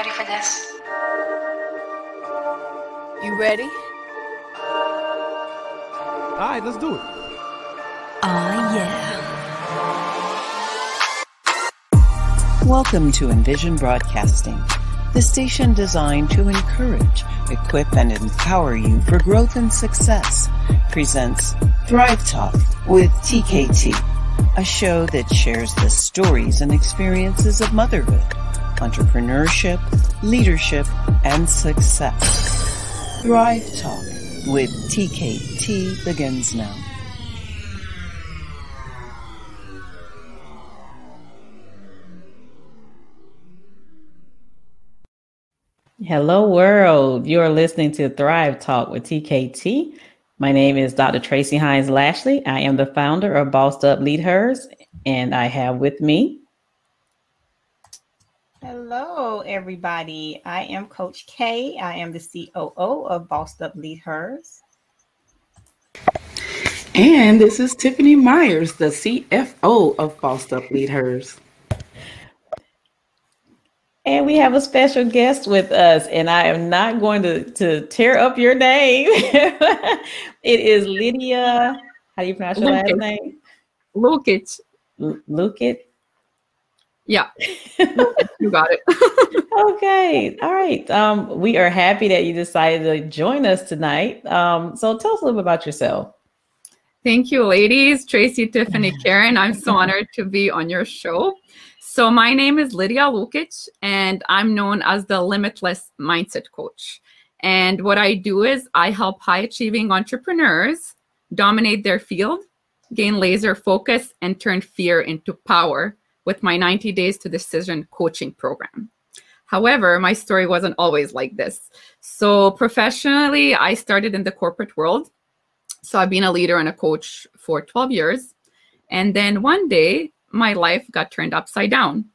ready for this? You ready? All right, let's do it. Ah, yeah. Welcome to Envision Broadcasting, the station designed to encourage, equip, and empower you for growth and success. Presents Thrive Talk with TKT, a show that shares the stories and experiences of motherhood, entrepreneurship, leadership, and success. Thrive Talk with TKT begins now. Hello, world. You're listening to Thrive Talk with TKT. My name is Dr. Tracy Hines Lashley. I am the founder of Bossed Up Lead Hers, and I have with me. Hello, everybody. I am Coach K. I am the COO of Bossed Up Lead Hers. And this is Tiffany Myers, the CFO of Bossed Up Lead Hers. And we have a special guest with us, and I am not going to, to tear up your name. it is Lydia. How do you pronounce your last name? Lukic. L- Lukic. Yeah, you got it. okay, all right. Um, we are happy that you decided to join us tonight. Um, so tell us a little bit about yourself. Thank you, ladies. Tracy, Tiffany, Karen. I'm so honored to be on your show. So, my name is Lydia Lukic, and I'm known as the Limitless Mindset Coach. And what I do is I help high achieving entrepreneurs dominate their field, gain laser focus, and turn fear into power with my 90 Days to Decision coaching program. However, my story wasn't always like this. So, professionally, I started in the corporate world. So, I've been a leader and a coach for 12 years. And then one day, my life got turned upside down.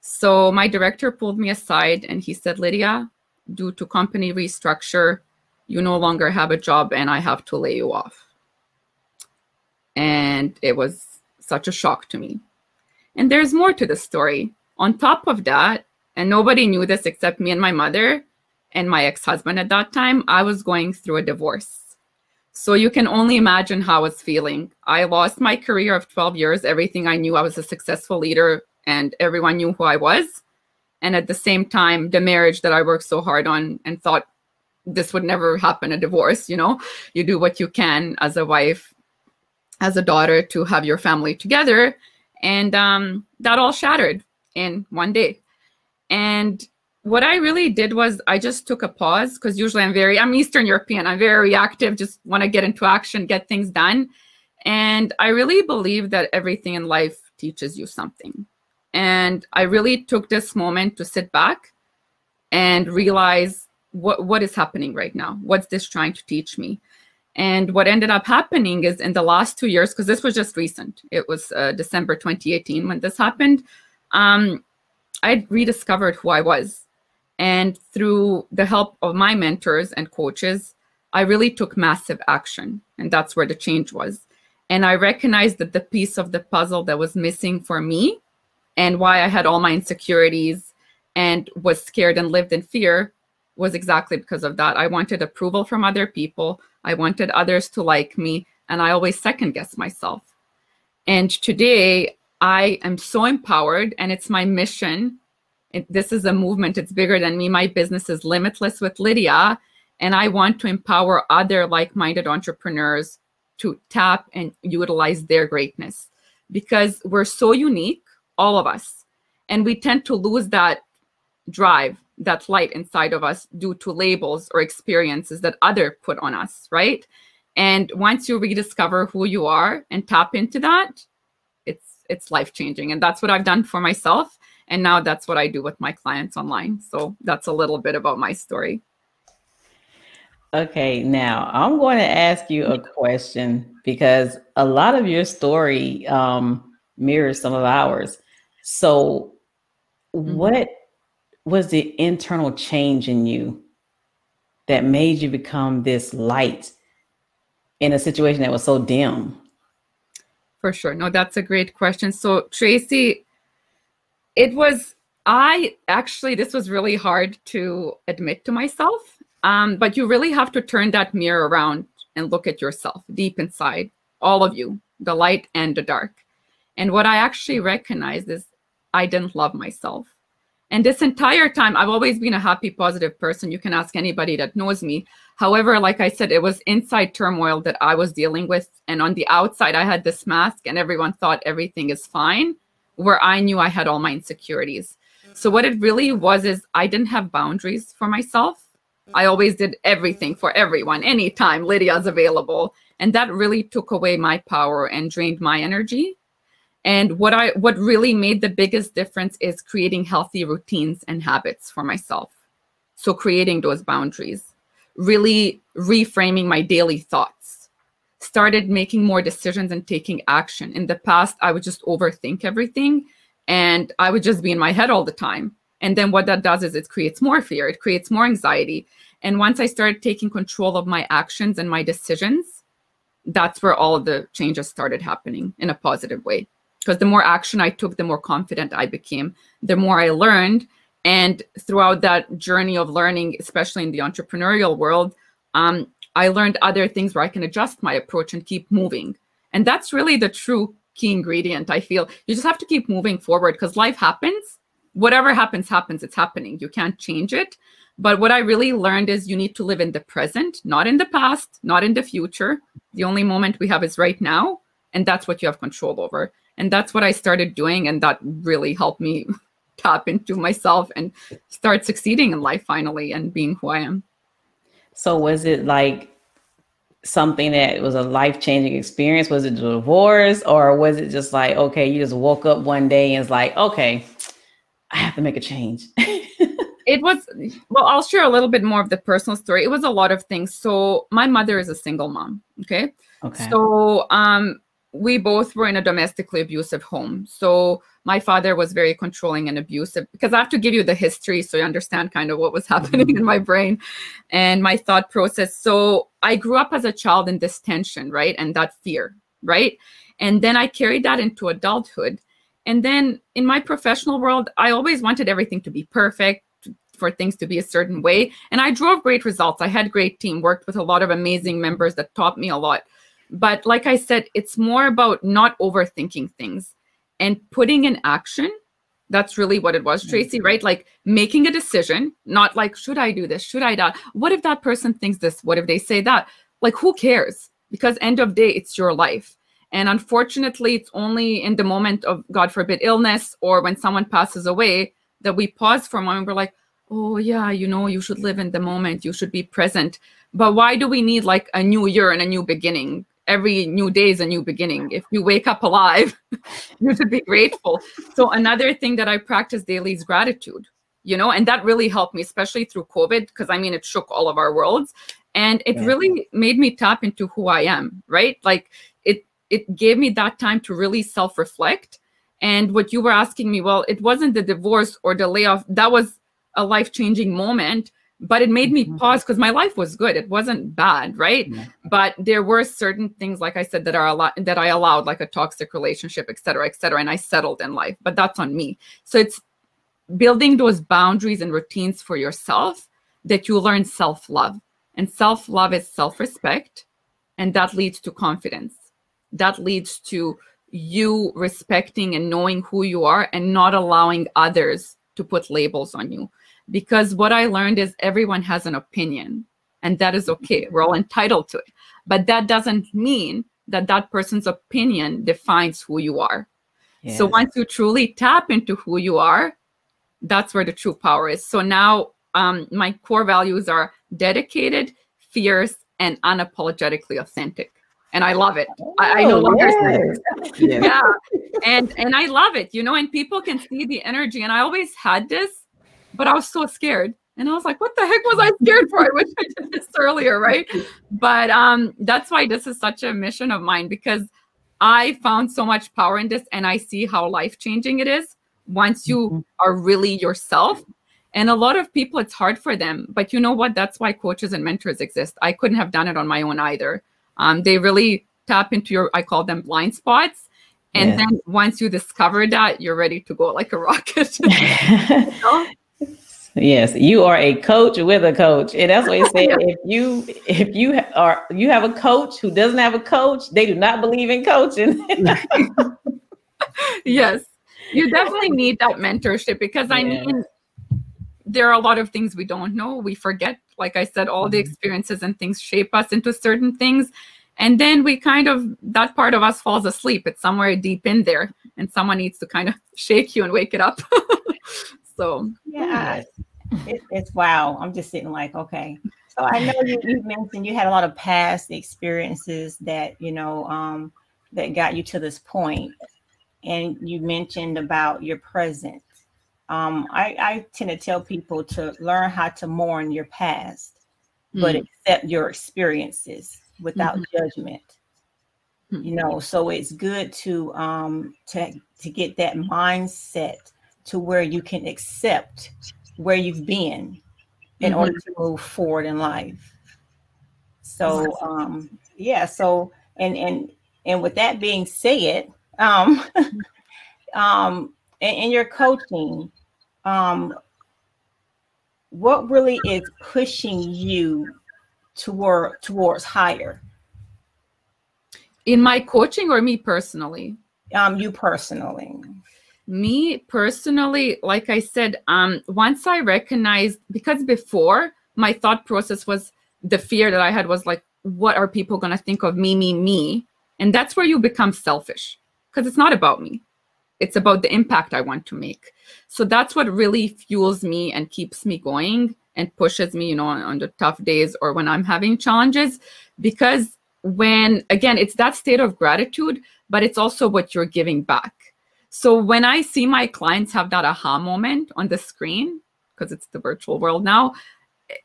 So my director pulled me aside and he said, Lydia, due to company restructure, you no longer have a job and I have to lay you off. And it was such a shock to me. And there's more to the story. On top of that, and nobody knew this except me and my mother and my ex husband at that time, I was going through a divorce. So you can only imagine how I was feeling. I lost my career of 12 years, everything I knew. I was a successful leader and everyone knew who I was. And at the same time, the marriage that I worked so hard on and thought this would never happen a divorce, you know, you do what you can as a wife, as a daughter to have your family together. And um, that all shattered in one day. And what I really did was I just took a pause because usually I'm very, I'm Eastern European, I'm very reactive, just want to get into action, get things done. And I really believe that everything in life teaches you something. And I really took this moment to sit back and realize what, what is happening right now. What's this trying to teach me? And what ended up happening is in the last two years, because this was just recent, it was uh, December 2018 when this happened, um, I rediscovered who I was and through the help of my mentors and coaches, I really took massive action. And that's where the change was. And I recognized that the piece of the puzzle that was missing for me and why I had all my insecurities and was scared and lived in fear was exactly because of that. I wanted approval from other people, I wanted others to like me, and I always second guess myself. And today, I am so empowered, and it's my mission. It, this is a movement. It's bigger than me. My business is limitless with lydia and i want to empower other like-minded entrepreneurs to tap and utilize their greatness. Because we're so unique all of us. And we tend to lose that drive that light inside of us due to labels or experiences that other put on us right and once you rediscover who you are and tap into that it's it's life changing and that's what i've done for myself and now that's what I do with my clients online. So that's a little bit about my story. Okay, now I'm going to ask you a question because a lot of your story um, mirrors some of ours. So, mm-hmm. what was the internal change in you that made you become this light in a situation that was so dim? For sure. No, that's a great question. So, Tracy, it was I actually, this was really hard to admit to myself. Um, but you really have to turn that mirror around and look at yourself deep inside, all of you, the light and the dark. And what I actually recognized is I didn't love myself. And this entire time, I've always been a happy, positive person. You can ask anybody that knows me. However, like I said, it was inside turmoil that I was dealing with. And on the outside, I had this mask, and everyone thought everything is fine, where I knew I had all my insecurities. So, what it really was is I didn't have boundaries for myself. I always did everything for everyone, anytime Lydia's available. And that really took away my power and drained my energy. And what I what really made the biggest difference is creating healthy routines and habits for myself. So creating those boundaries, really reframing my daily thoughts. Started making more decisions and taking action. In the past, I would just overthink everything and I would just be in my head all the time. And then what that does is it creates more fear, it creates more anxiety. And once I started taking control of my actions and my decisions, that's where all the changes started happening in a positive way. Because the more action I took, the more confident I became, the more I learned. And throughout that journey of learning, especially in the entrepreneurial world, um, I learned other things where I can adjust my approach and keep moving. And that's really the true key ingredient, I feel. You just have to keep moving forward because life happens whatever happens, happens. It's happening. You can't change it. But what I really learned is you need to live in the present, not in the past, not in the future. The only moment we have is right now. And that's what you have control over. And that's what I started doing. And that really helped me tap into myself and start succeeding in life finally and being who I am. So, was it like something that was a life changing experience? Was it a divorce or was it just like, okay, you just woke up one day and it's like, okay, I have to make a change. it was well i'll share a little bit more of the personal story it was a lot of things so my mother is a single mom okay, okay. so um we both were in a domestically abusive home so my father was very controlling and abusive because i have to give you the history so you understand kind of what was happening mm-hmm. in my brain and my thought process so i grew up as a child in this tension right and that fear right and then i carried that into adulthood and then in my professional world, I always wanted everything to be perfect, for things to be a certain way. And I drove great results. I had great team, worked with a lot of amazing members that taught me a lot. But like I said, it's more about not overthinking things and putting in action. That's really what it was, mm-hmm. Tracy, right? Like making a decision, not like, should I do this? Should I not? What if that person thinks this? What if they say that? Like, who cares? Because end of day, it's your life. And unfortunately, it's only in the moment of, God forbid, illness or when someone passes away that we pause for a moment. We're like, oh, yeah, you know, you should live in the moment, you should be present. But why do we need like a new year and a new beginning? Every new day is a new beginning. If you wake up alive, you should be grateful. So, another thing that I practice daily is gratitude, you know, and that really helped me, especially through COVID, because I mean, it shook all of our worlds. And it yeah. really made me tap into who I am, right? Like, it it gave me that time to really self reflect. And what you were asking me, well, it wasn't the divorce or the layoff, that was a life changing moment, but it made me mm-hmm. pause because my life was good. It wasn't bad, right? Yeah. But there were certain things, like I said, that are a lot that I allowed, like a toxic relationship, et cetera, et cetera. And I settled in life, but that's on me. So it's building those boundaries and routines for yourself that you learn self love. And self love is self respect, and that leads to confidence that leads to you respecting and knowing who you are and not allowing others to put labels on you. Because what I learned is everyone has an opinion, and that is okay. We're all entitled to it. But that doesn't mean that that person's opinion defines who you are. Yeah. So once you truly tap into who you are, that's where the true power is. So now um, my core values are dedicated, fierce, and unapologetically authentic and I love it. Oh, I, I, no oh, longer yeah. yeah. And and I love it, you know, and people can see the energy. And I always had this, but I was so scared. And I was like, what the heck was I scared for? I wish I did this earlier, right? But um, that's why this is such a mission of mine because I found so much power in this and I see how life-changing it is once you mm-hmm. are really yourself. And a lot of people, it's hard for them. But you know what? That's why coaches and mentors exist. I couldn't have done it on my own either um, they really tap into your, I call them blind spots. And Yeah. then once you discover that, you're ready to go like a rocket. you know? Yes, you are a coach with a coach, and that's what he said. If you if you are you have a coach who doesn't have a coach, they do not believe in coaching. yes you definitely need that mentorship because i mean there are a lot of things we don't know we forget like i said all the Mhm. experiences and things shape us into certain things and then we kind of that part of us falls asleep it's somewhere deep in there and someone needs to kind of shake you and wake it up so Yeah, it, it's wow. I'm just sitting like, okay. So I know you, you mentioned you had a lot of past experiences that you know um, that got you to this point, and you mentioned about your present. Um, I, I tend to tell people to learn how to mourn your past, but mm, accept your experiences without judgment. Mhm. You know, so it's good to um, to to get that mindset to where you can accept where you've been in order to move forward in life. So um yeah, so and and and with that being said, um um in, in your coaching, um what really is pushing you toward towards higher? in my coaching or me personally Um you personally. Me personally like i said um once i recognized because before my thought process was the fear that i had was like what are people going to think of me me me? And that's where you become selfish because it's not about me. It's about the impact i want to make. So that's what really fuels me and keeps me going and pushes me you know on, on the tough days or when i'm having challenges. Because when again it's that state of gratitude but it's also what you're giving back so when I see my clients have that aha moment on the screen, because it's the virtual world now,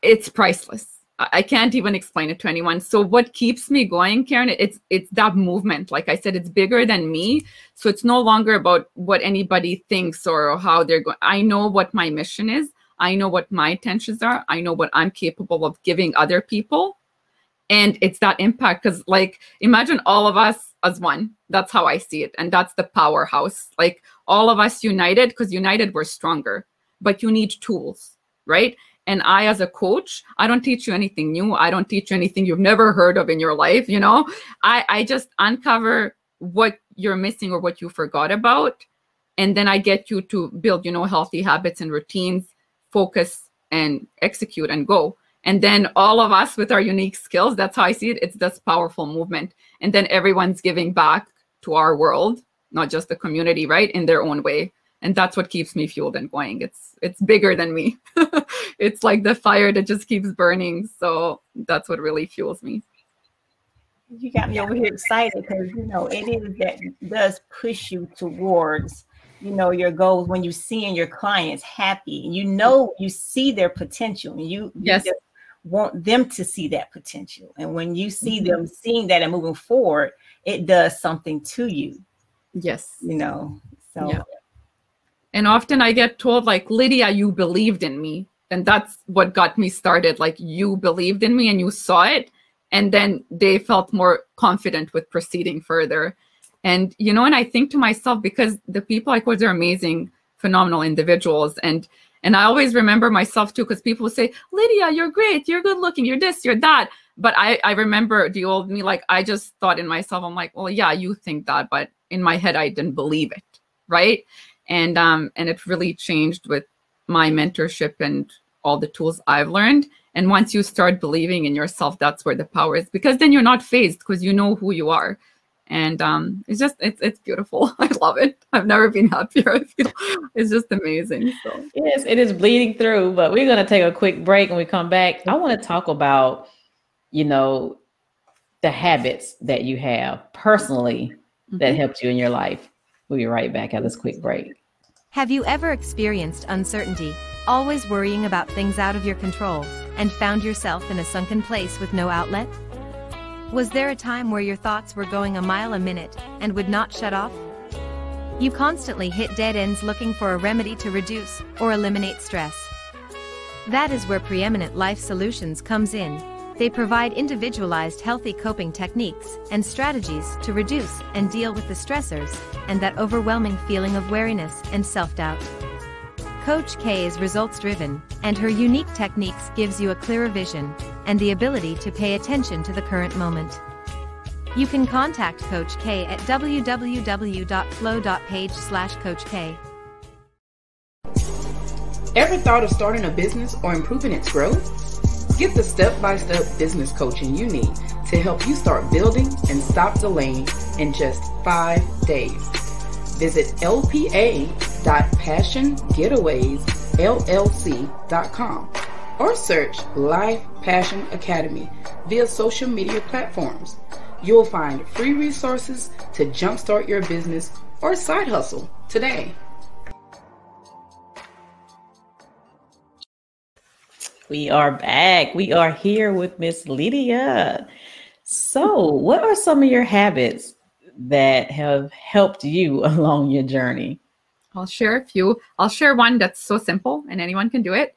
it's priceless. I can't even explain it to anyone. So what keeps me going, Karen? It's it's that movement. Like I said, it's bigger than me. So it's no longer about what anybody thinks or how they're going. I know what my mission is. I know what my intentions are. I know what I'm capable of giving other people. And it's that impact because, like, imagine all of us as one. That's how I see it. And that's the powerhouse. Like, all of us united, because united we're stronger, but you need tools, right? And I, as a coach, I don't teach you anything new. I don't teach you anything you've never heard of in your life. You know, I, I just uncover what you're missing or what you forgot about. And then I get you to build, you know, healthy habits and routines, focus and execute and go. And then all of us with our unique skills, that's how I see it. It's this powerful movement. And then everyone's giving back to our world, not just the community, right? In their own way. And that's what keeps me fueled and going. It's it's bigger than me. it's like the fire that just keeps burning. So that's what really fuels me. You got me over here excited because you know it is that does push you towards you know your goals when you're seeing your clients happy you know you see their potential and you, you Yes. just want them to see that potential and when you see Mhm. them seeing that and moving forward it does something to you Yes. you know so Yeah. And often I get told, like, Lydia, you believed in me. And that's what got me started. Like, you believed in me and you saw it. And then they felt more confident with proceeding further. And, you know, and I think to myself, because the people I coach are amazing, phenomenal individuals. And and I always remember myself too, because people say, Lydia, you're great, you're good looking, you're this, you're that. But I, I remember the old me, like I just thought in myself, I'm like, well, yeah, you think that, but in my head I didn't believe it. Right and um and it really changed with my mentorship and all the tools I've learned. And once you start believing in yourself, that's where the power is because then you're not phased because you know who you are. And um, it's just it's it's beautiful. I love it. I've never been happier. I feel it's just amazing. So Yes, it is bleeding through, but we're going to take a quick break and we come back. I want to talk about, you know, the habits that you have personally that Mhm. helped you in your life. We'll be right back at this quick break. Have you ever experienced uncertainty, always worrying about things out of your control, and found yourself in a sunken place with no outlet? Was there a time where your thoughts were going a mile a minute and would not shut off? You constantly hit dead ends looking for a remedy to reduce or eliminate stress. That is where Preeminent Life Solutions comes in. They provide individualized healthy coping techniques and strategies to reduce and deal with the stressors and that overwhelming feeling of weariness and self-doubt. Coach K is results driven, and her unique techniques gives you a clearer vision and the ability to pay attention to the current moment. You can contact Coach K at www.flow.page slash Coach K. Ever thought of starting a business or improving its growth? Get the step-by-step business coaching you need to help you start building and stop delaying in just five days. Visit lpa.passiongetawayzllc.com or search Life Passion Academy via social media platforms. You'll find free resources to jumpstart your business or side hustle today. We are back. We are here with Miss Lydia. So, what are some of your habits that have helped you along your journey? I'll share a few. I'll share one that's so simple and anyone can do it.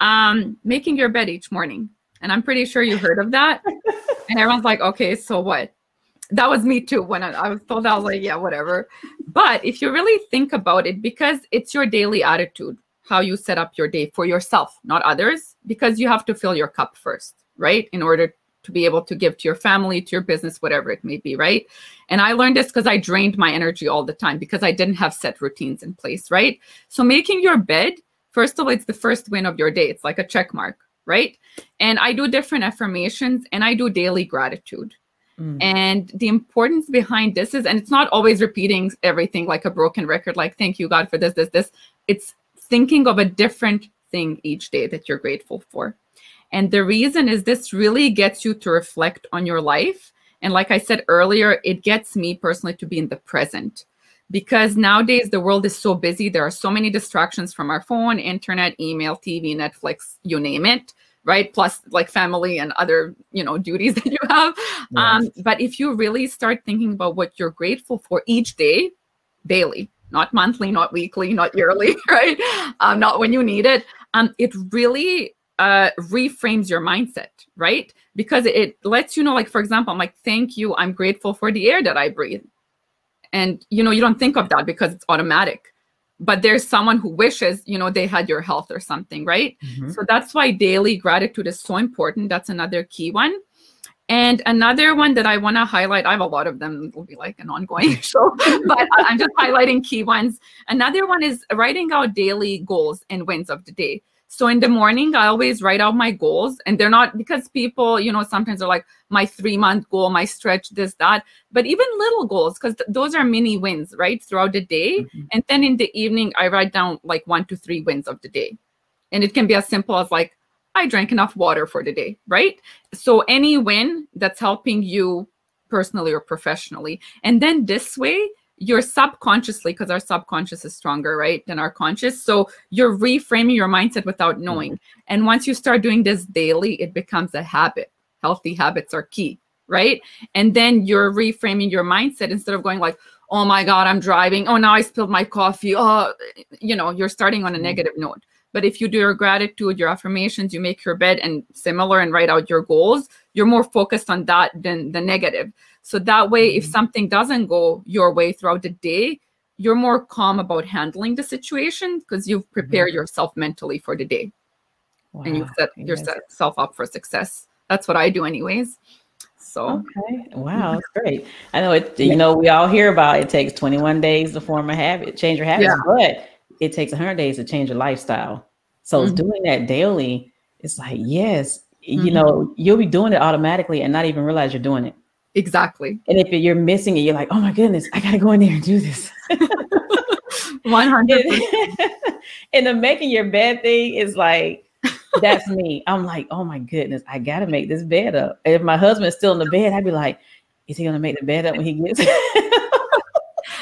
Um, making your bed each morning. And I'm pretty sure you heard of that. and everyone's like, okay, so what? That was me too. When I, I was told, I was like, yeah, whatever. But if you really think about it, because it's your daily attitude, how you set up your day for yourself, not others, because you have to fill your cup first, right? In order to be able to give to your family, to your business, whatever it may be, right? And I learned this because I drained my energy all the time because I didn't have set routines in place, right? So making your bed, first of all, it's the first win of your day. It's like a check mark, right? And I do different affirmations and I do daily gratitude. Mm. And the importance behind this is, and it's not always repeating everything like a broken record, like, thank you, God, for this, this, this. It's thinking of a different thing each day that you're grateful for. And the reason is this really gets you to reflect on your life. And like I said earlier, it gets me personally to be in the present because nowadays the world is so busy. There are so many distractions from our phone, internet, email, TV, Netflix, you name it right plus like family and other you know duties that you have yes. um, but if you really start thinking about what you're grateful for each day daily not monthly, not weekly, not yearly, right? Um, not when you need it. Um, it really uh, reframes your mindset, right? Because it lets you know, like, for example, I'm like, thank you. I'm grateful for the air that I breathe. And, you know, you don't think of that because it's automatic. But there's someone who wishes, you know, they had your health or something, right? Mm-hmm. So that's why daily gratitude is so important. That's another key one. And another one that I want to highlight, I have a lot of them, will be like an ongoing show, but I'm just highlighting key ones. Another one is writing out daily goals and wins of the day. So in the morning, I always write out my goals, and they're not because people, you know, sometimes are like my three month goal, my stretch, this, that, but even little goals, because th- those are mini wins, right, throughout the day. Mm-hmm. And then in the evening, I write down like one to three wins of the day. And it can be as simple as like, I drank enough water for the day, right? So any win that's helping you personally or professionally. And then this way, you're subconsciously, because our subconscious is stronger, right, than our conscious. So you're reframing your mindset without mm-hmm. knowing. And once you start doing this daily, it becomes a habit. Healthy habits are key, right? And then you're reframing your mindset instead of going like, oh my God, I'm driving. Oh, now I spilled my coffee. Oh, you know, you're starting on a mm-hmm. negative note. But if you do your gratitude, your affirmations, you make your bed and similar and write out your goals, you're more focused on that than the negative. So that way, if mm-hmm. something doesn't go your way throughout the day, you're more calm about handling the situation because you've prepared mm-hmm. yourself mentally for the day. Wow. And you've set yourself up for success. That's what I do, anyways. So okay, wow, that's great. I know it. You know, we all hear about it takes 21 days to form a habit, change your habits, yeah. but it takes 100 days to change your lifestyle. So mm-hmm. doing that daily, it's like, yes, mm-hmm. you know, you'll be doing it automatically and not even realize you're doing it. Exactly. And if you're missing it, you're like, oh my goodness, I got to go in there and do this. 100 and the making your bed thing is like, that's me. I'm like, oh my goodness, I got to make this bed up. And if my husband's still in the bed, I'd be like, is he going to make the bed up when he gets it?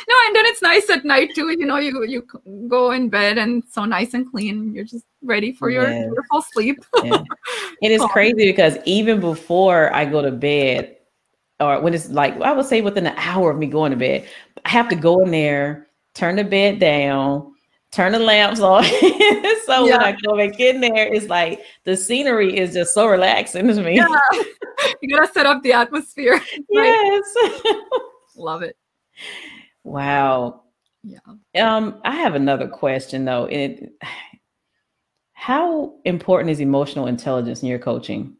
no, and then it's nice at night too. You know, you you go in bed and so nice and clean. You're just ready for your yes. full sleep. yeah. It is crazy because even before I go to bed, or when it's like I would say within an hour of me going to bed, I have to go in there, turn the bed down, turn the lamps on. so yeah. when I go back in there, it's like the scenery is just so relaxing to me. Yeah. you gotta set up the atmosphere. Yes. Love it. Wow. Yeah. Um, I have another question though. It how important is emotional intelligence in your coaching?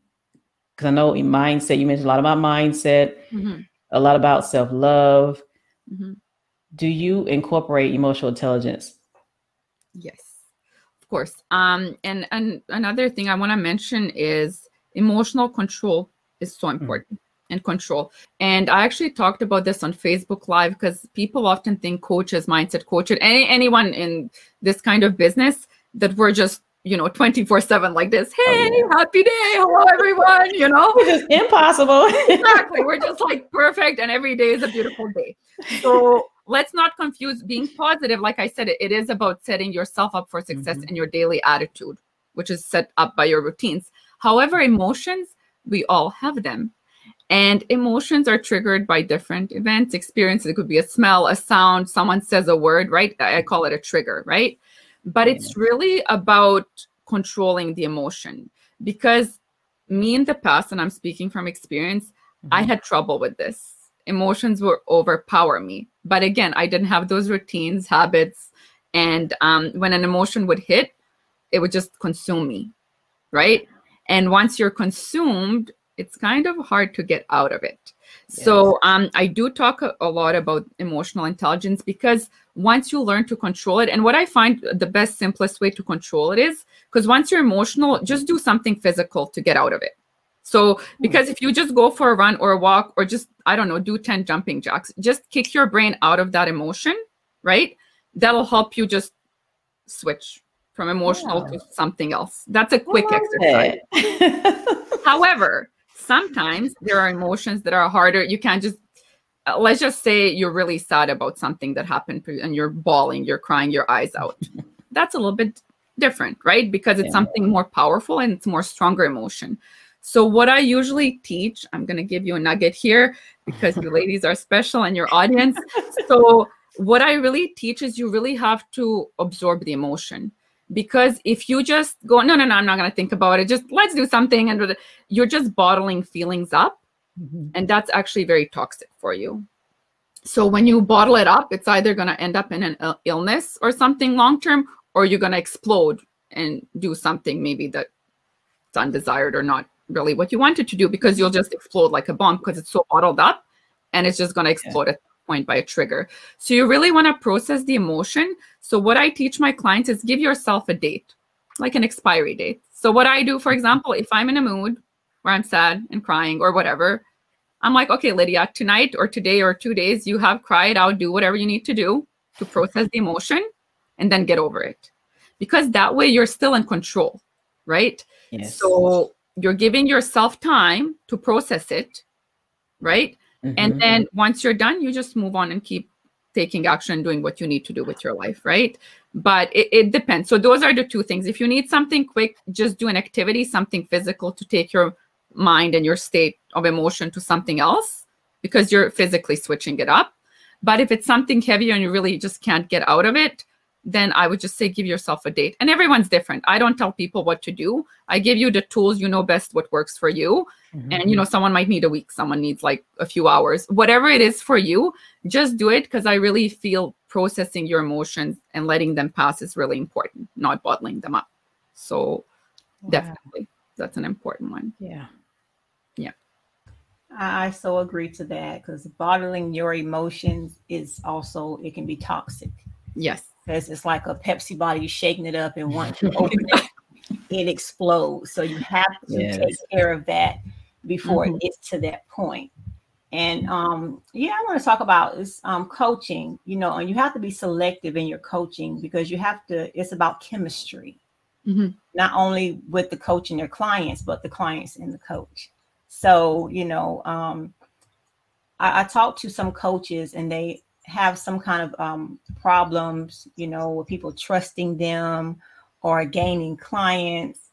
Because I know in mindset, you mentioned a lot about mindset, mm-hmm. a lot about self-love. Mm-hmm. Do you incorporate emotional intelligence Yes, of course. Um, and and another thing I want to mention is emotional control is so mm-hmm. important. Mm. And control. And I actually talked about this on Facebook Live because people often think coaches, mindset coaches, any anyone in this kind of business that we're just you know 24 7 like this hey oh, yeah. happy day hello everyone you know? Which is impossible. Exactly we're just like perfect and every day is a beautiful day. So let's not confuse being positive. Like i said it is about setting yourself up for success mm-hmm. in your daily attitude which is set up by your routines. However emotions we all have them. And emotions are triggered by different events experiences. It could be a smell a sound someone says a word right? I call it a trigger right but it's really about controlling the emotion because me in the past and i'm speaking from experience mm-hmm. i had trouble with this emotions will overpower me. But again, I didn't have those routines, habits, and um, when an emotion would hit, it would just consume me, right? And once you're consumed, it's kind of hard to get out of it. Yes. So um, I do talk a, a lot about emotional intelligence because once you learn to control it, and what I find the best, simplest way to control it is because once you're emotional, just do something physical to get out of it. So, hmm. because if you just go for a run or a walk or just, I don't know, do 10 jumping jacks, just kick your brain out of that emotion, right? That'll help you just switch from emotional yeah. to something else. That's a quick exercise. However, sometimes there are emotions that are harder. You can't just, uh, let's just say you're really sad about something that happened and you're bawling, you're crying your eyes out. That's a little bit different, right? Because it's yeah. something more powerful and it's more stronger emotion. So, what I usually teach, I'm going to give you a nugget here because you ladies are special and your audience. So, what I really teach is you really have to absorb the emotion because if you just go, no, no, no, I'm not going to think about it, just let's do something, and you're just bottling feelings up. Mm-hmm. And that's actually very toxic for you. So, when you bottle it up, it's either going to end up in an illness or something long term, or you're going to explode and do something maybe that's undesired or not really what you wanted to do because you'll just explode like a bomb because it's so bottled up and it's just going to explode yeah. at point by a trigger. So you really want to process the emotion. So what I teach my clients is give yourself a date, like an expiry date. So what I do, for example, if I'm in a mood where I'm sad and crying or whatever, I'm like, okay, Lydia, tonight or today or two days, you have cried out, do whatever you need to do to process the emotion and then get over it. Because that way you're still in control, right? Yes. So you're giving yourself time to process it, right? Mm-hmm. And then once you're done, you just move on and keep taking action, doing what you need to do with your life, right? But it, it depends. So those are the two things. If you need something quick, just do an activity, something physical to take your mind and your state of emotion to something else because you're physically switching it up. But if it's something heavier and you really just can't get out of it, then I would just say give yourself a date. And everyone's different. I don't tell people what to do. I give you the tools, you know best what works for you. Mm-hmm. And you know, someone might need a week, someone needs like a few hours. Whatever it is for you, just do it because I really feel processing your emotions and letting them pass is really important, not bottling them up. So wow. definitely that's an important one. Yeah. Yeah. I so agree to that because bottling your emotions is also it can be toxic. Yes because it's like a Pepsi bottle, you're shaking it up, and once you open it, it explodes. So you have to yes. take care of that before mm-hmm. it gets to that point. And um, yeah, I want to talk about is um, coaching. You know, and you have to be selective in your coaching because you have to. It's about chemistry, mm-hmm. not only with the coach and their clients, but the clients and the coach. So you know, um, I, I talked to some coaches, and they have some kind of um, problems, you know, with people trusting them or gaining clients.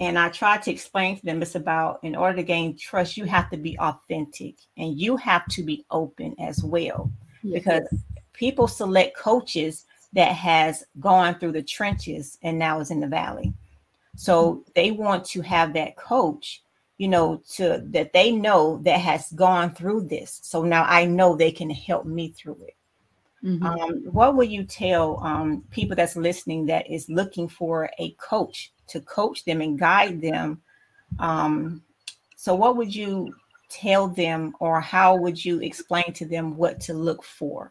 And I try to explain to them it's about in order to gain trust, you have to be authentic and you have to be open as well. Yes. Because people select coaches that has gone through the trenches and now is in the valley. So they want to have that coach, you know, to that they know that has gone through this. So now I know they can help me through it. Mhm. Um, what will you tell um, people that's listening that is looking for a coach to coach them and guide them? Um, so, what would you tell them, or how would you explain to them what to look for?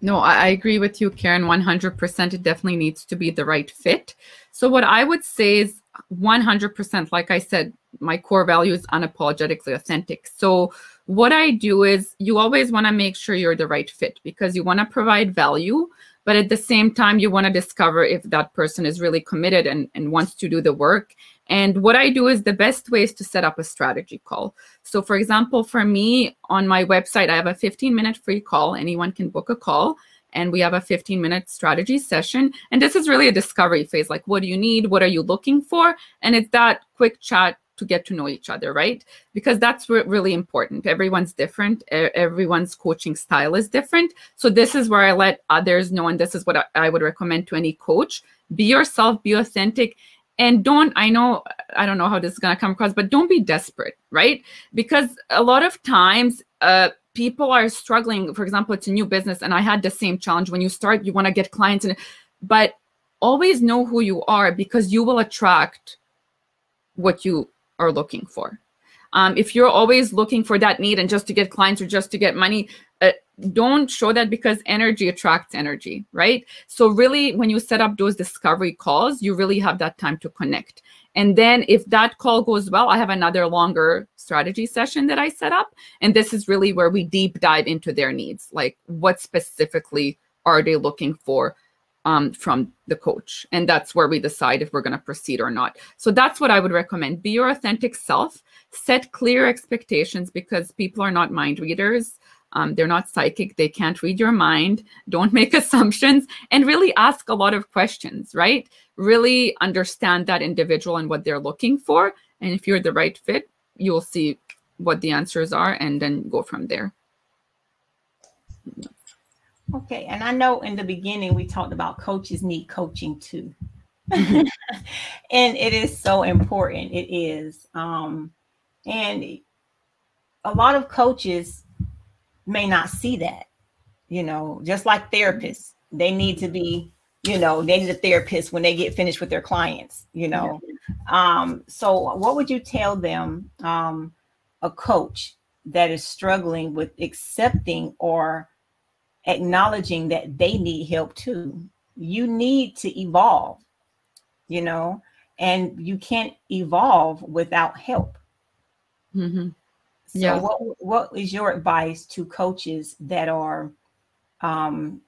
No, I, I agree with you, Karen. 100%. It definitely needs to be the right fit. So, what I would say is 100%, like I said, my core value is unapologetically authentic. So, what I do is you always want to make sure you're the right fit because you want to provide value, but at the same time, you want to discover if that person is really committed and, and wants to do the work. And what I do is the best way is to set up a strategy call. So, for example, for me on my website, I have a 15 minute free call. Anyone can book a call, and we have a 15 minute strategy session. And this is really a discovery phase like, what do you need? What are you looking for? And it's that quick chat to get to know each other, right? Because that's re- really important. Everyone's different, everyone's coaching style is different. So, this is where I let others know, and this is what I, I would recommend to any coach be yourself, be authentic, and don't i know i don't know how this is going to come across but don't be desperate right because a lot of times uh people are struggling for example it's a new business and i had the same challenge when you start you want to get clients and but always know who you are because you will attract what you are looking for. Um, if you're always looking for that need and just to get clients or just to get money uh, don't show that because energy attracts energy right? So really when you set up those discovery calls you really have that time to connect. And then if that call goes well i have another longer strategy session that i set up. And this is really where we deep dive into their needs like what specifically are they looking for um, from the coach. And that's where we decide if we're going to proceed or not. So that's what i would recommend. Be your authentic self. Set clear expectations because people are not mind readers. Um, they're not psychic. They can't read your mind. Don't make assumptions and really ask a lot of questions right? Really understand that individual and what they're looking for. And if you're the right fit you'll see what the answers are and then go from there Okay, and I know in the beginning we talked about coaches need coaching too. and it is so important. It is. Um, and a lot of coaches may not see that, you know, just like therapists, they need to be, you know, they need a therapist when they get finished with their clients, you know. Um, so what would you tell them, um, a coach that is struggling with accepting or acknowledging that they need help too. You need to evolve, you know, and you can't evolve without help. Mhm. So Yeah. what what is your advice to coaches that are um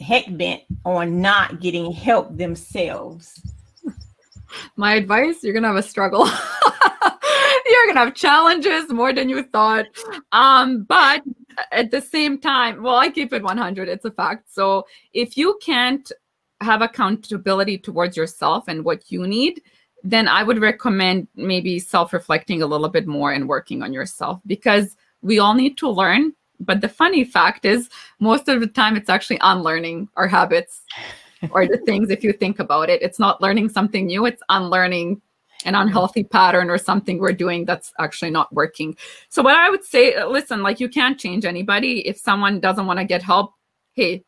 heck bent on not getting help themselves? my advice you're gonna have a struggle you're gonna have challenges more than you thought um but at the same time well i keep it 100 it's a fact. So if you can't have accountability towards yourself and what you need then i would recommend maybe self-reflecting a little bit more and working on yourself because we all need to learn. But the funny fact is most of the time it's actually unlearning our habits or the things if you think about it. It's not learning something new it's unlearning an unhealthy pattern or something we're doing that's actually not working. So what i would say uh, listen like you can't change anybody. If someone doesn't want to get help hey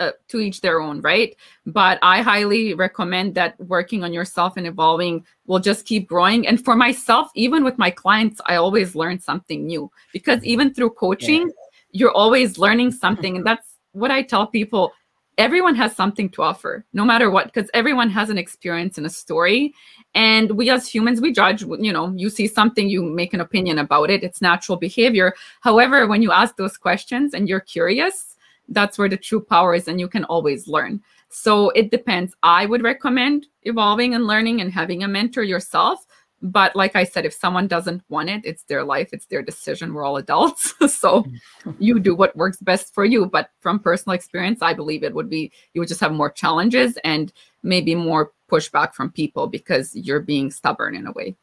uh, to each their own right? But i highly recommend that working on yourself and evolving will just keep growing. And for myself even with my clients i always learn something new. Because even through coaching you're always learning something. And that's what i tell people everyone has something to offer no matter what because everyone has an experience and a story. And we as humans we judge you know you see something you make an opinion about it. It's natural behavior. However when you ask those questions and you're curious that's where the true power is and you can always learn. So it depends. I would recommend evolving and learning and having a mentor yourself but like i said if someone doesn't want it it's their life it's their decision we're all adults so you do what works best for you but from personal experience i believe it would be you would just have more challenges and maybe more pushback from people because you're being stubborn in a way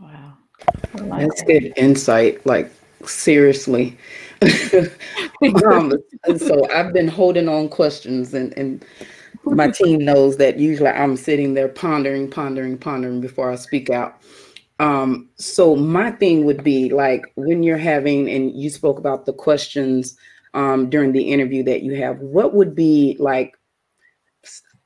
Wow. That's good insight. Like seriously, um, so I've been holding on questions, and, and my team knows that usually I'm sitting there pondering, pondering, pondering before I speak out. Um, so my thing would be like when you're having, and you spoke about the questions um, during the interview that you have, what would be like?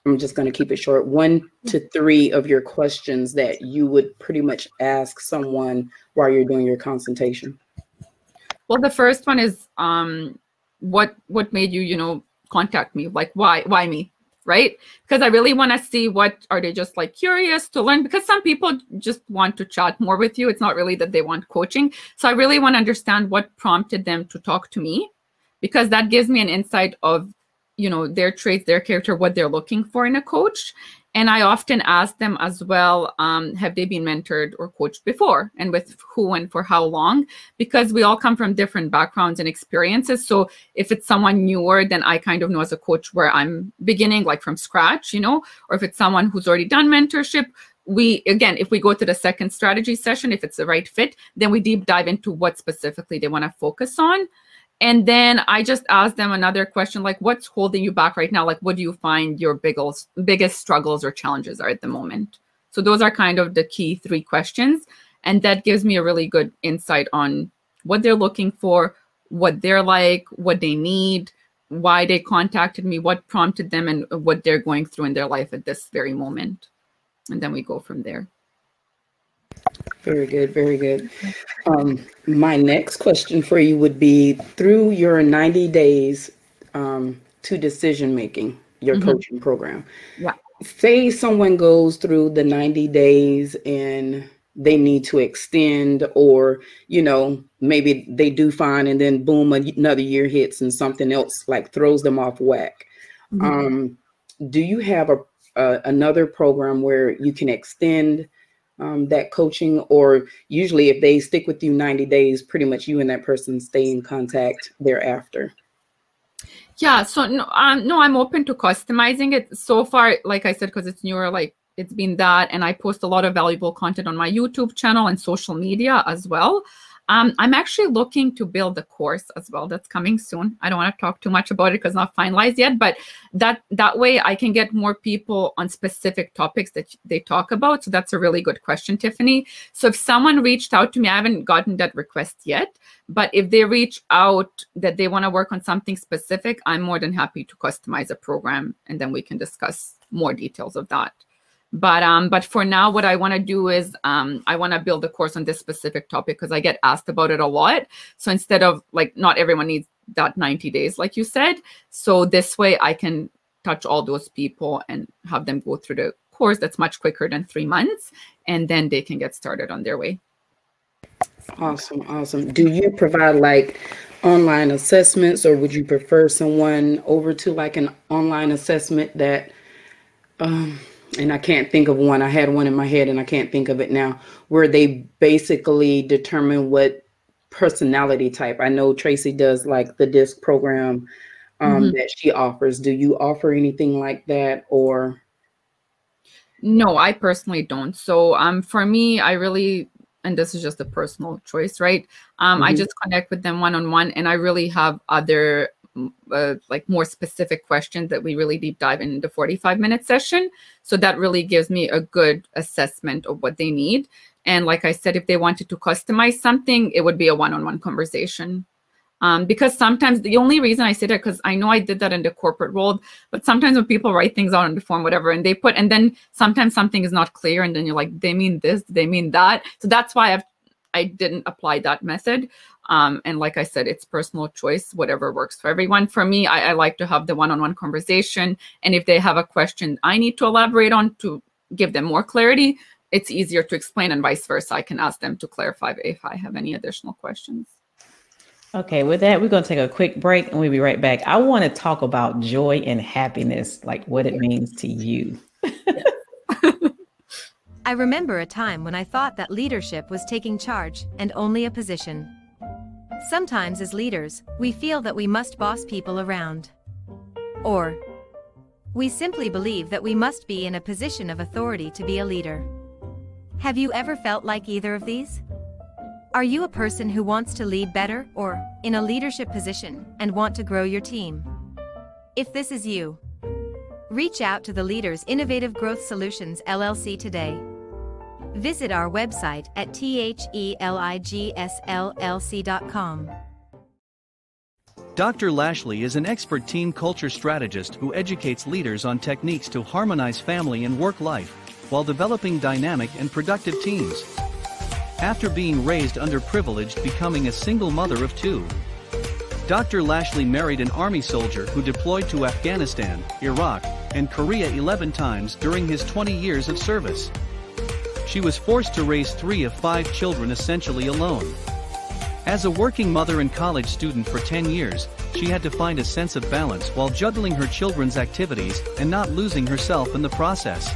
I'm just going to keep it short. One to three of your questions that you would pretty much ask someone while you're doing your consultation. Well, the first one is um, what what made you, you know, contact me? Like, why why me? Right? Because I really want to see what are they just like curious to learn. Because some people just want to chat more with you. It's not really that they want coaching. So I really want to understand what prompted them to talk to me, because that gives me an insight of you know their traits their character what they're looking for in a coach. And i often ask them as well um, have they been mentored or coached before? And with who and for how long? Because we all come from different backgrounds and experiences. So if it's someone newer then i kind of know as a coach where i'm beginning like from scratch you know or if it's someone who's already done mentorship we again if we go to the second strategy session if it's the right fit then we deep dive into what specifically they want to focus on and then I just asked them another question like, what's holding you back right now? Like, what do you find your biggest, biggest struggles or challenges are at the moment? So those are kind of the key three questions. And that gives me a really good insight on what they're looking for, what they're like, what they need, why they contacted me, what prompted them, and what they're going through in their life at this very moment. And then we go from there. Very good, very good. Um, my next question for you would be through your 90 days um, to decision making, your mm-hmm. coaching program. Yeah. Say someone goes through the 90 days and they need to extend, or, you know, maybe they do fine and then boom, another year hits and something else like throws them off whack. Mm-hmm. Um, do you have a, a another program where you can extend? Um, that coaching, or usually if they stick with you 90 days, pretty much you and that person stay in contact thereafter? Yeah, so no, um, no, I'm open to customizing it. So far, like I said, because it's newer, like it's been that, and I post a lot of valuable content on my YouTube channel and social media as well. Um, I'm actually looking to build a course as well. That's coming soon. I don't want to talk too much about it because not finalized yet, but that that way I can get more people on specific topics that they talk about. So that's a really good question, Tiffany. So if someone reached out to me, I haven't gotten that request yet, but if they reach out that they want to work on something specific, I'm more than happy to customize a program and then we can discuss more details of that but um but for now what i want to do is um i want to build a course on this specific topic because i get asked about it a lot. So instead of like not everyone needs that 90 days like you said. So this way i can touch all those people and have them go through the course that's much quicker than three months and then they can get started on their way. Awesome awesome. Do you provide like online assessments or would you prefer someone over to like an online assessment that um and I can't think of one. I had one in my head and I can't think of it now, where they basically determine what personality type. I know Tracy does like the DISC program um, mm-hmm. that she offers. Do you offer anything like that or? No, I personally don't. So um, for me, I really, and this is just a personal choice, right? Um, mm-hmm. I just connect with them one on one, and I really have other uh, like more specific questions that we really deep dive into 45 minute session. So that really gives me a good assessment of what they need. And like I said, if they wanted to customize something, it would be a one on one conversation. Um, because sometimes the only reason I say that because I know I did that in the corporate world, but sometimes when people write things out on the form, whatever, and they put, and then sometimes something is not clear, and then you're like, they mean this, they mean that. So that's why I've I didn't apply that method. Um, and like I said, it's personal choice, whatever works for everyone. For me, I, I like to have the one on one conversation. And if they have a question I need to elaborate on to give them more clarity, it's easier to explain, and vice versa. I can ask them to clarify if I have any additional questions. Okay, with that, we're going to take a quick break and we'll be right back. I want to talk about joy and happiness, like what it means to you. I remember a time when I thought that leadership was taking charge and only a position. Sometimes as leaders, we feel that we must boss people around. Or, we simply believe that we must be in a position of authority to be a leader. Have you ever felt like either of these? Are you a person who wants to lead better or in a leadership position and want to grow your team? If this is you, reach out to the Leaders Innovative Growth Solutions LLC today. Visit our website at theligsllc.com. Dr. Lashley is an expert team culture strategist who educates leaders on techniques to harmonize family and work life while developing dynamic and productive teams. After being raised underprivileged, becoming a single mother of two, Dr. Lashley married an army soldier who deployed to Afghanistan, Iraq, and Korea 11 times during his 20 years of service. She was forced to raise three of five children essentially alone. As a working mother and college student for 10 years, she had to find a sense of balance while juggling her children's activities and not losing herself in the process.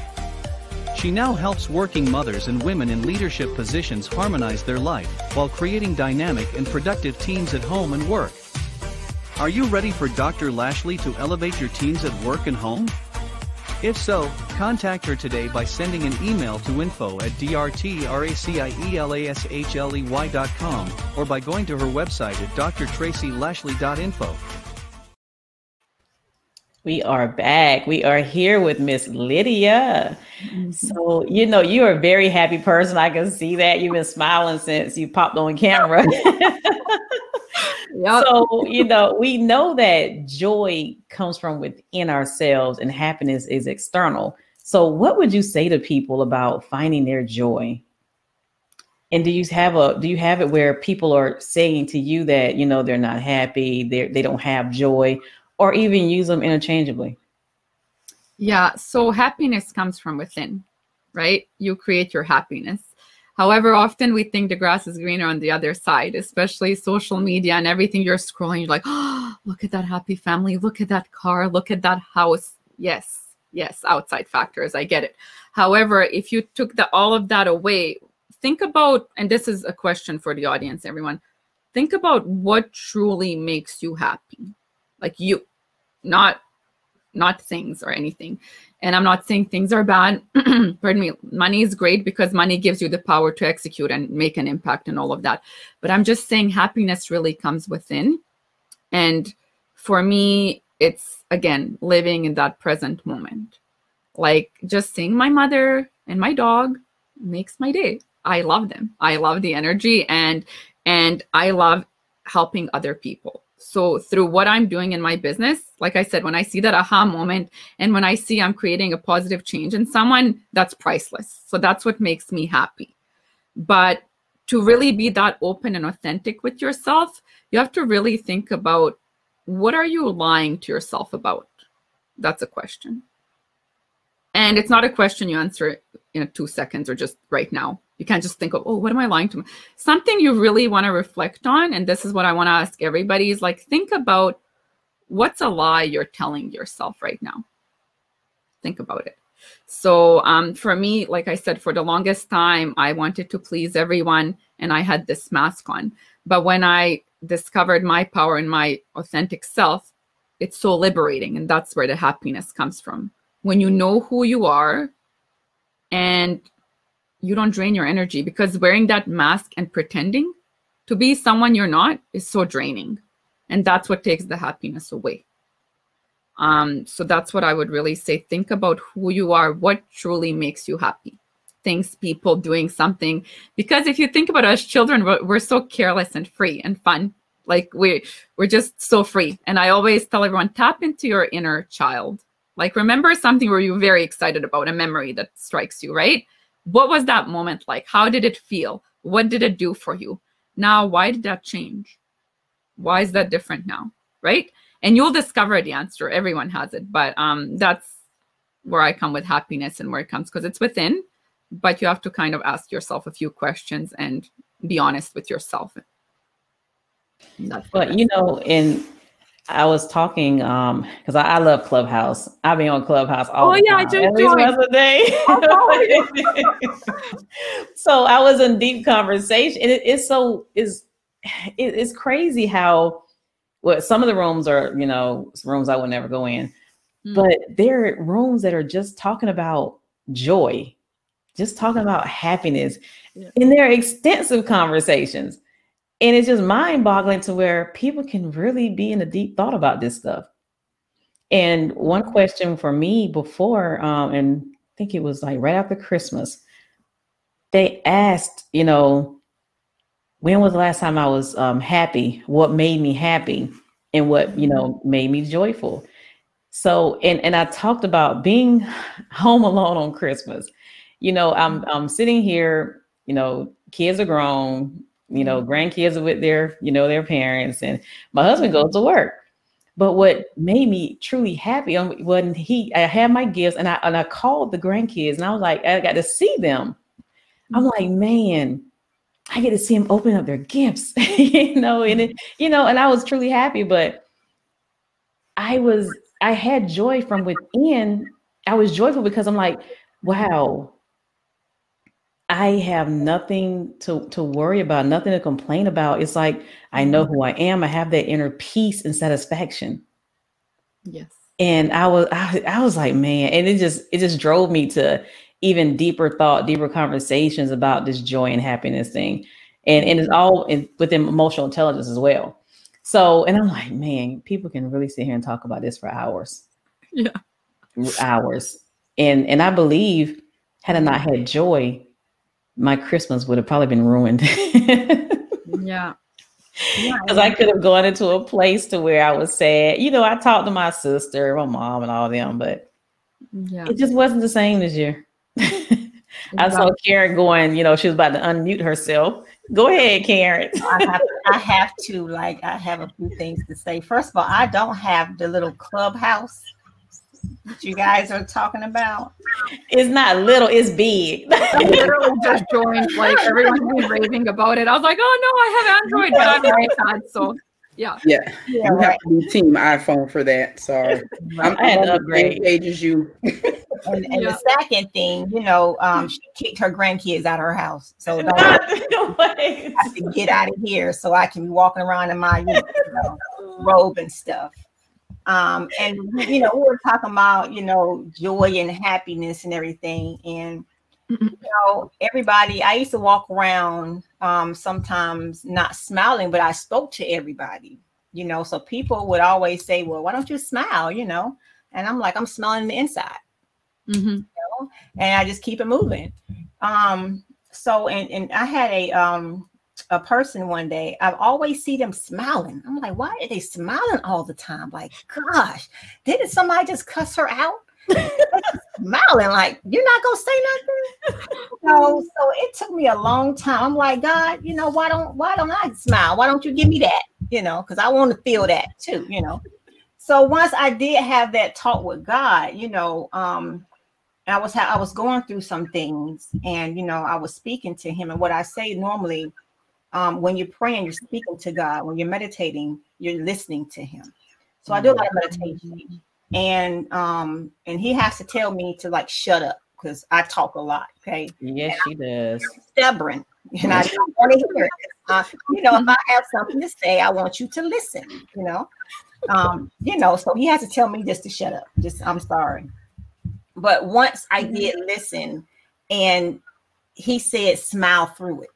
She now helps working mothers and women in leadership positions harmonize their life while creating dynamic and productive teams at home and work. Are you ready for Dr. Lashley to elevate your teams at work and home? If so, contact her today by sending an email to info at drtracielashly.com or by going to her website at drtracylashley.info. We are back. We are here with Miss Lydia. So, you know, you're a very happy person. I can see that. You've been smiling since you popped on camera. Yep. So, you know, we know that joy comes from within ourselves and happiness is external. So, what would you say to people about finding their joy? And do you have a do you have it where people are saying to you that, you know, they're not happy, they they don't have joy or even use them interchangeably? Yeah, so happiness comes from within, right? You create your happiness. However, often we think the grass is greener on the other side, especially social media and everything you're scrolling. You're like, oh, look at that happy family. Look at that car. Look at that house. Yes, yes, outside factors. I get it. However, if you took the, all of that away, think about, and this is a question for the audience, everyone. Think about what truly makes you happy. Like you, not not things or anything. And I'm not saying things are bad. Pardon me. Money is great because money gives you the power to execute and make an impact and all of that. But I'm just saying happiness really comes within. And for me, it's again living in that present moment. Like just seeing my mother and my dog makes my day. I love them. I love the energy and and I love helping other people so through what i'm doing in my business like i said when i see that aha moment and when i see i'm creating a positive change in someone that's priceless. So that's what makes me happy. But to really be that open and authentic with yourself you have to really think about what are you lying to yourself about? That's a question. And it's not a question you answer in two seconds or just right now you can't just think of, oh, what am I lying to? Something you really want to reflect on, and this is what I want to ask everybody is like, think about what's a lie you're telling yourself right now. Think about it. So um, for me, like I said, for the longest time, I wanted to please everyone, and I had this mask on. But when I discovered my power and my authentic self, it's so liberating, and that's where the happiness comes from. When you know who you are, and you don't drain your energy because wearing that mask and pretending to be someone you're not is so draining. And that's what takes the happiness away. Um, so that's what i would really say. Think about who you are what truly makes you happy. Things people doing something. Because if you think about us children we're, we're so careless and free and fun. Like we we're just so free. And i always tell everyone tap into your inner child. Like remember something where you're very excited about a memory that strikes you right what was that moment like? How did it feel? What did it do for you? Now, why did that change? Why is that different now? Right? And you'll discover the answer. Everyone has it, but um, that's where I come with happiness and where it comes because it's within. But you have to kind of ask yourself a few questions and be honest with yourself. That's but you know, in I was talking um because I, I, love Clubhouse. I've been on Clubhouse all. Oh yeah, time, I do. At least once a day. Oh, so I was in deep conversation. It, it's so is it, it's crazy how well some of the rooms are you know rooms I would never go in, mm. but there are rooms that are just talking about joy. just talking about happiness yeah. in their extensive conversations. And it's just mind boggling to where people can really be in a deep thought about this stuff. And one question for me before, um, and I think it was like right after Christmas, they asked, you know, when was the last time I was um, happy? What made me happy? And what, you know, made me joyful? So, and, and I talked about being home alone on Christmas. You know, I'm, I'm sitting here, you know, kids are grown, you know, grandkids are with their, you know, their parents, and my husband goes to work. But what made me truly happy when he, I had my gifts and I and I called the grandkids and I was like, I got to see them. I'm mm-hmm. like, man, I get to see them open up their gifts, you know, and it, you know, and I was truly happy. But I was, I had joy from within. I was joyful because I'm like, wow, I have nothing to, to worry about, nothing to complain about. It's like I know mm-hmm. who I am. I have that inner peace and satisfaction. Yes. And I was I, I was like, man, and it just it just drove me to even deeper thought, deeper conversations about this joy and happiness thing. And, and it's all in, within emotional intelligence as well. So, and I'm like, man, people can really sit here and talk about this for hours. Yeah. Hours. And and I believe had I not had joy, my Christmas would have probably been ruined. yeah. Because I could have gone into a place to where I was sad. You know, I talked to my sister, my mom, and all them, but yeah. it just wasn't the same this year. I saw Karen going, you know, she was about to unmute herself. Go ahead, Karen. I, have, I have to, like, I have a few things to say. First of all, I don't have the little clubhouse that you guys are talking about? It's not little, it's big. I literally just joined, like everyone's been raving about it. I was like, oh no, I have Android, but I'm iPad, so yeah. Yeah. yeah you right. have to be team iPhone for that. Sorry. I'm, I had to upgrade. Age as you. and, and yeah. the second thing, you know, um, she kicked her grandkids out of her house. So don't I have to get out of here so I can be walking around in my you know, robe and stuff. Um, and you know, we were talking about you know joy and happiness and everything, and you know, everybody. I used to walk around um, sometimes not smiling, but I spoke to everybody. You know, so people would always say, "Well, why don't you smile?" You know, and I'm like, I'm smelling the inside. Mm-hmm. You know? And I just keep it moving. Um, so and and I had a um a person one day, I always see them smiling. I'm like, why are they smiling all the time? Like, gosh, didn't somebody just cuss her out? smiling, like, you're not gonna say nothing. so, so it took me a long time. I'm like, God, you know, why don't why don't I smile? Why don't you give me that? You know, because I want to feel that too, you know. So once I did have that talk with God, you know, um, I was ha- I was going through some things, and you know, I was speaking to him, and what I say normally um, when you're praying, you're speaking to God. When you're meditating, you're listening to Him. So I do a lot of meditation, and um, and He has to tell me to like shut up because I talk a lot. Okay. Yes, she does. Stubborn, and I don't want to hear it. Uh, you know, if I have something to say, I want you to listen. You know, um, you know. So He has to tell me just to shut up. Just I'm sorry. But once I did listen, and He said, smile through it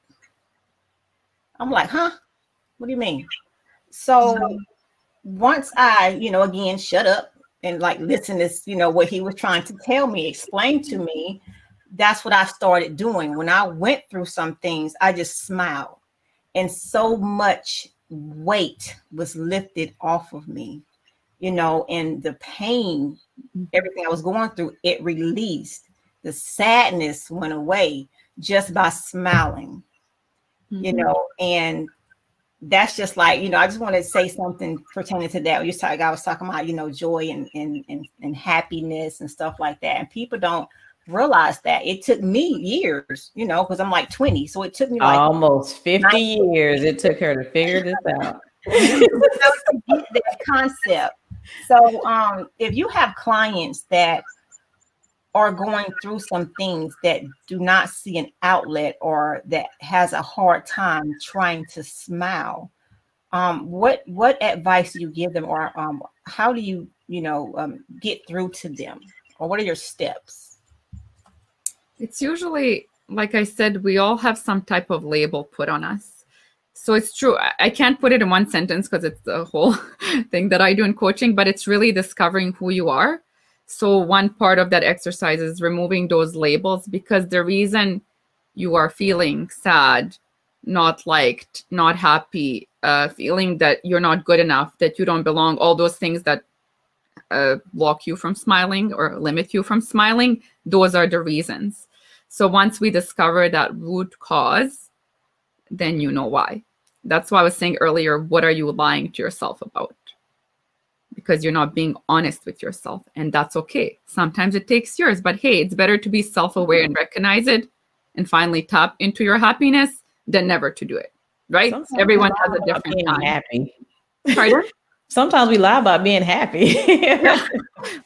I'm like, huh? What do you mean? So once I, you know, again, shut up and like listen to, you know, what he was trying to tell me, explain to me, that's what I started doing. When I went through some things, I just smiled. And so much weight was lifted off of me, you know, and the pain, mm-hmm. everything I was going through, it released. The sadness went away just by smiling mm-hmm. you know, and that's just like, you know, I just want to say something pertaining to that. You talk, I was talking about, you know, joy and, and and and happiness and stuff like that. And people don't realize that it took me years, you know, because I'm like 20. So it took me like almost 50 years. It took her to figure this out. that concept. So um if you have clients that are going through some things that do not see an outlet or that has a hard time trying to smile um, what what advice do you give them or um, how do you you know um, get through to them or what are your steps It's usually, like I said, we all have some type of label put on us. So it's true. I- can't put it in one sentence because it's the whole thing that I do in coaching, but it's really discovering who you are. So one part of that exercise is removing those labels because the reason you are feeling sad, not liked, not happy, uh, feeling that you're not good enough, that you don't belong, all those things that uh, block you from smiling or limit you from smiling, those are the reasons. So once we discover that root cause, then you know why. That's why I was saying earlier, what are you lying to yourself about? Because you're not being honest with yourself, and that's okay. Sometimes it takes years, but hey, it's better to be self aware and recognize it and finally tap into your happiness than never to do it, right? Sometimes Everyone has a different time. Happy. Pardon? Sometimes we lie about being happy.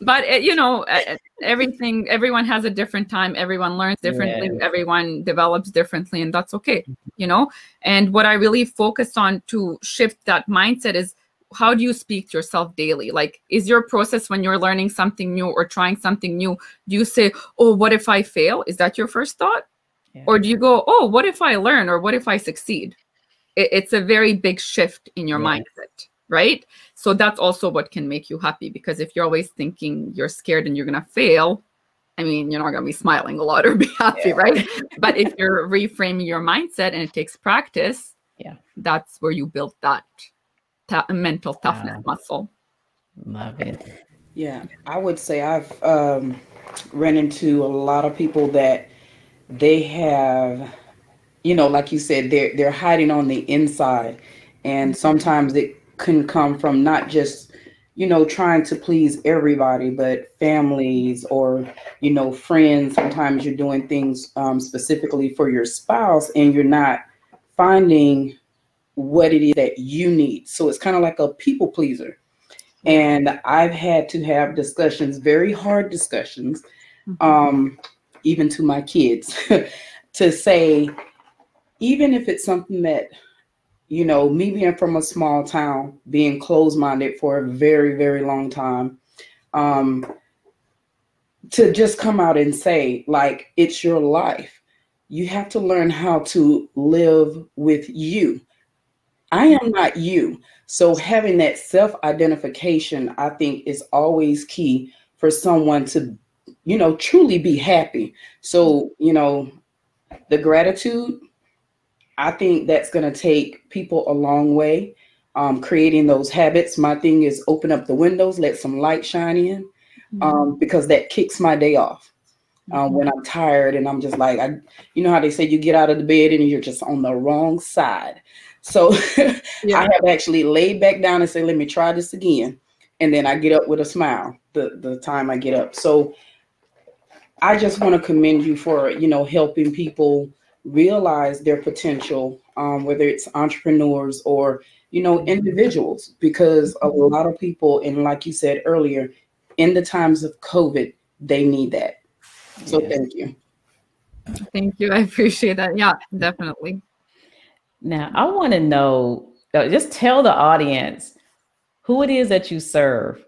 but uh, you know uh, everything everyone has a different time everyone learns differently Yes. everyone develops differently and that's okay you know and what i really focus on to shift that mindset is how do you speak to yourself daily like is your process when you're learning something new or trying something new do you say oh what if i fail is that your first thought Yeah. or do you go oh what if i learn or what if i succeed it, it's a very big shift in your Yes. mindset right so that's also what can make you happy because if you're always thinking you're scared and you're going to fail i mean you're not going to be smiling a lot or be happy Yeah. right but if you're reframing your mindset and it takes practice Yeah. that's where you build that ta- mental toughness Wow. muscle Love it. Yeah, I would say I've um, ran into a lot of people that they have, you know, like you said, they're they're hiding on the inside, and sometimes it can come from not just, you know, trying to please everybody, but families or you know friends. Sometimes you're doing things um, specifically for your spouse, and you're not finding what it is that you need. So it's kind of like a people pleaser. And I've had to have discussions, very hard discussions, um, even to my kids, to say, even if it's something that, you know, me being from a small town, being closed minded for a very, very long time, um, to just come out and say, like, it's your life. You have to learn how to live with you. I am not you. So having that self-identification, I think, is always key for someone to, you know, truly be happy. So, you know, the gratitude, I think that's going to take people a long way. Um, creating those habits. My thing is open up the windows, let some light shine in, um, because that kicks my day off. Um, when I'm tired and I'm just like, I, you know how they say you get out of the bed and you're just on the wrong side. So Yeah. I have actually laid back down and say, let me try this again. And then I get up with a smile the, the time I get up. So I just want to commend you for, you know, helping people realize their potential, um, whether it's entrepreneurs or, you know, individuals, because a lot of people, and like you said earlier, in the times of COVID, they need that. So thank you. thank you i appreciate that yeah definitely Now, I want to know, uh, just tell the audience who it is that you serve,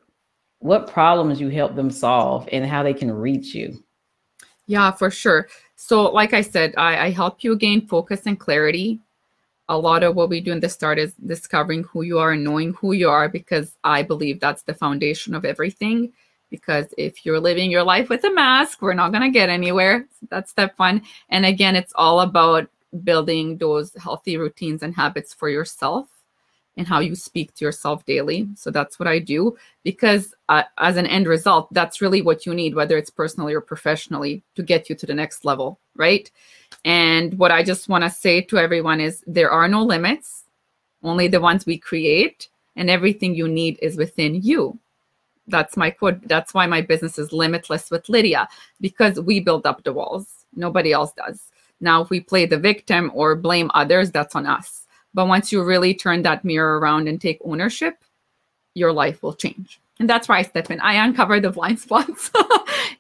what problems you help them solve, and how they can reach you. Yeah, for sure. So, like I said, I, I help you gain focus and clarity. A lot of what we do in the start is discovering who you are and knowing who you are because I believe that's the foundation of everything. Because if you're living your life with a mask, we're not going to get anywhere. That's step one. And again, it's all about building those healthy routines and habits for yourself and how you speak to yourself daily. So that's what I do because uh, as an end result, that's really what you need, whether it's personally or professionally, to get you to the next level, right? And what I just want to say to everyone is there are no limits, only the ones we create, and everything you need is within you. That's my quote. That's why my business is limitless with Lydia, because we build up the walls. Nobody else does. Now, if we play the victim or blame others, that's on us. But once you really turn that mirror around and take ownership, your life will change. And that's where I step in. I uncover the blind spots.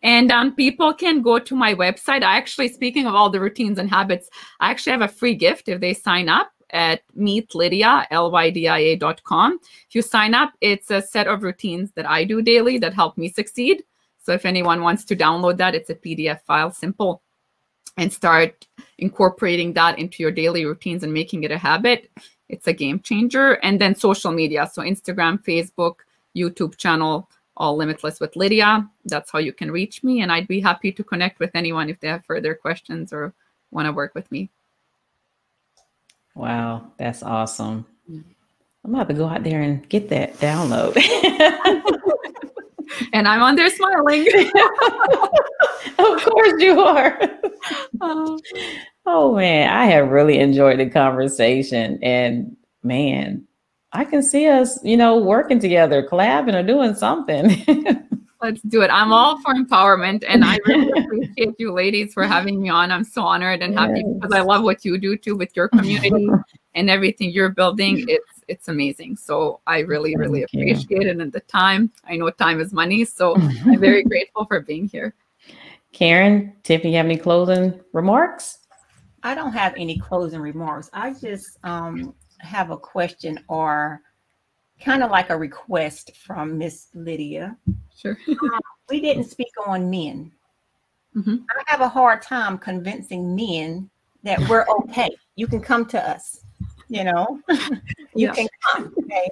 and um, people can go to my website. I actually, speaking of all the routines and habits, I actually have a free gift if they sign up at meetlydia, L-Y-D-I-A.com. If you sign up, it's a set of routines that I do daily that help me succeed. So if anyone wants to download that, it's a PDF file, simple and start incorporating that into your daily routines and making it a habit, it's a game changer. And then social media. So Instagram, Facebook, YouTube channel, all limitless with Lydia. That's how you can reach me. And I'd be happy to connect with anyone if they have further questions or want to work with me. Wow, that's awesome. Mm. I'm about to go out there and get that download. and I'm on there smiling. of course you are. Oh. oh man, I have really enjoyed the conversation. And man, I can see us, you know, working together, collabing or doing something. Let's do it. I'm all for empowerment, and I really appreciate you, ladies, for having me on. I'm so honored and happy yes. because I love what you do too with your community and everything you're building. It's it's amazing. So I really, really Thank appreciate you. it. And the time, I know time is money, so I'm very grateful for being here. Karen, Tiffany, you have any closing remarks? I don't have any closing remarks. I just um, have a question or kind of like a request from Miss Lydia. Sure. um, we didn't speak on men. Mm-hmm. I have a hard time convincing men that we're okay. You can come to us. You know, you yeah. can come. Okay.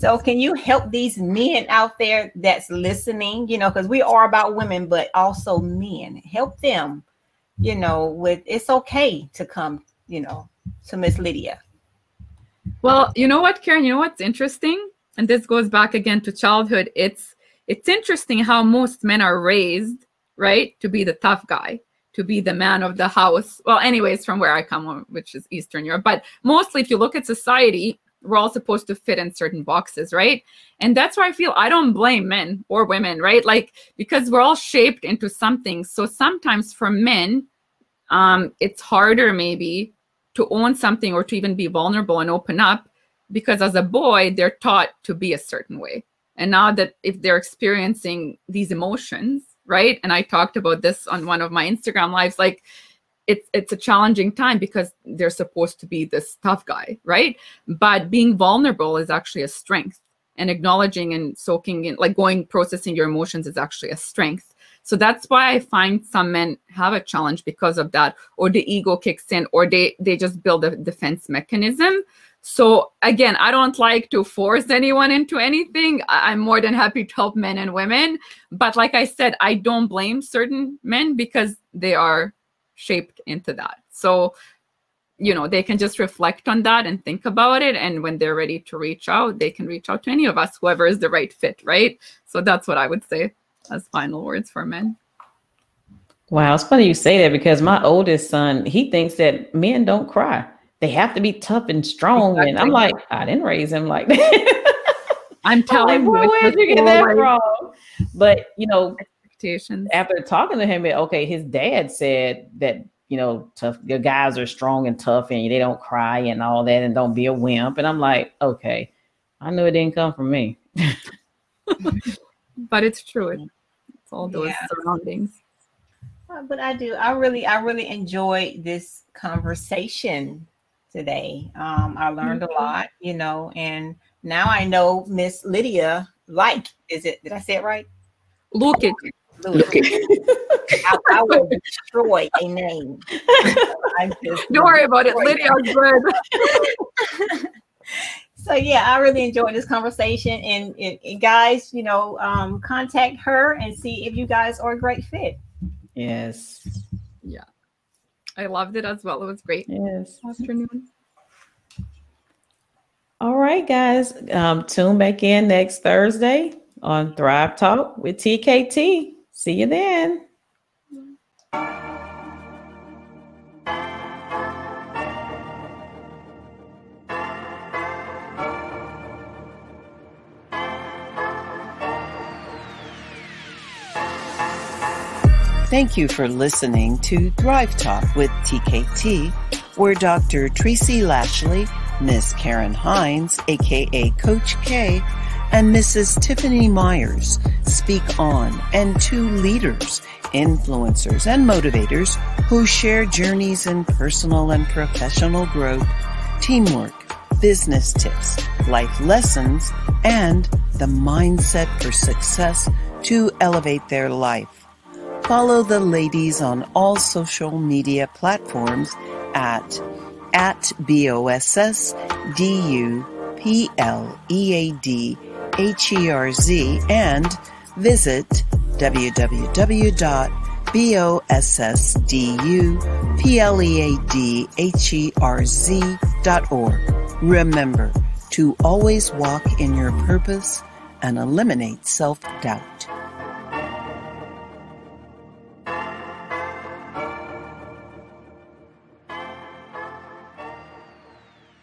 So, can you help these men out there that's listening? You know, because we are about women, but also men. Help them. You know, with it's okay to come. You know, to Miss Lydia. Well, you know what, Karen? You know what's interesting, and this goes back again to childhood. It's it's interesting how most men are raised, right, to be the tough guy, to be the man of the house. Well, anyways, from where I come, which is Eastern Europe, but mostly if you look at society, we're all supposed to fit in certain boxes, right? And that's why I feel I don't blame men or women, right? Like because we're all shaped into something. So sometimes for men, um, it's harder maybe to own something or to even be vulnerable and open up because as a boy, they're taught to be a certain way. And now that if they're experiencing these emotions, right? And I talked about this on one of my Instagram lives, like it's it's a challenging time because they're supposed to be this tough guy, right? But being vulnerable is actually a strength. And acknowledging and soaking in, like going processing your emotions is actually a strength. So that's why I find some men have a challenge because of that, or the ego kicks in, or they they just build a defense mechanism so again, I don't like to force anyone into anything. I'm more than happy to help men and women. But like I said, I don't blame certain men because they are shaped into that. So, you know, they can just reflect on that and think about it. And when they're ready to reach out, they can reach out to any of us, whoever is the right fit, right? So that's what I would say as final words for men. Wow, it's funny you say that because my oldest son, he thinks that men don't cry they have to be tough and strong. Exactly. And I'm like, I didn't raise him like that. I'm telling like, you, where did you get that from? But you know, expectations. After talking to him, okay, his dad said that you know, tough. Your guys are strong and tough, and they don't cry and all that, and don't be a wimp. And I'm like, okay, I knew it didn't come from me. but it's true. It's all those yeah. surroundings. But I do. I really, I really enjoy this conversation today. Um, I learned mm-hmm. a lot, you know, and now I know Miss Lydia like. Is it? Did I say it right? Look it. Look it. I, I, will destroy a name. Don't worry about it. Lydia's good. so yeah, I really enjoyed this conversation, and, and, and guys, you know, um, contact her and see if you guys are a great fit. Yes. Yeah. I loved it as well. It was great. Yes. Afternoon. All right, guys. Um, tune back in next Thursday on Thrive Talk with TKT. See you then. Thank you for listening to Thrive Talk with TKT, where Dr. Tracy Lashley, Miss Karen Hines, aka Coach K, and Mrs. Tiffany Myers speak on, and two leaders, influencers, and motivators who share journeys in personal and professional growth, teamwork, business tips, life lessons, and the mindset for success to elevate their life. follow the ladies on all social media platforms at at BOSS D-U-P-L-E-A-D-H-E-R-Z and visit www.bossdupleaderz.org. Remember to always walk in your purpose and eliminate self-doubt.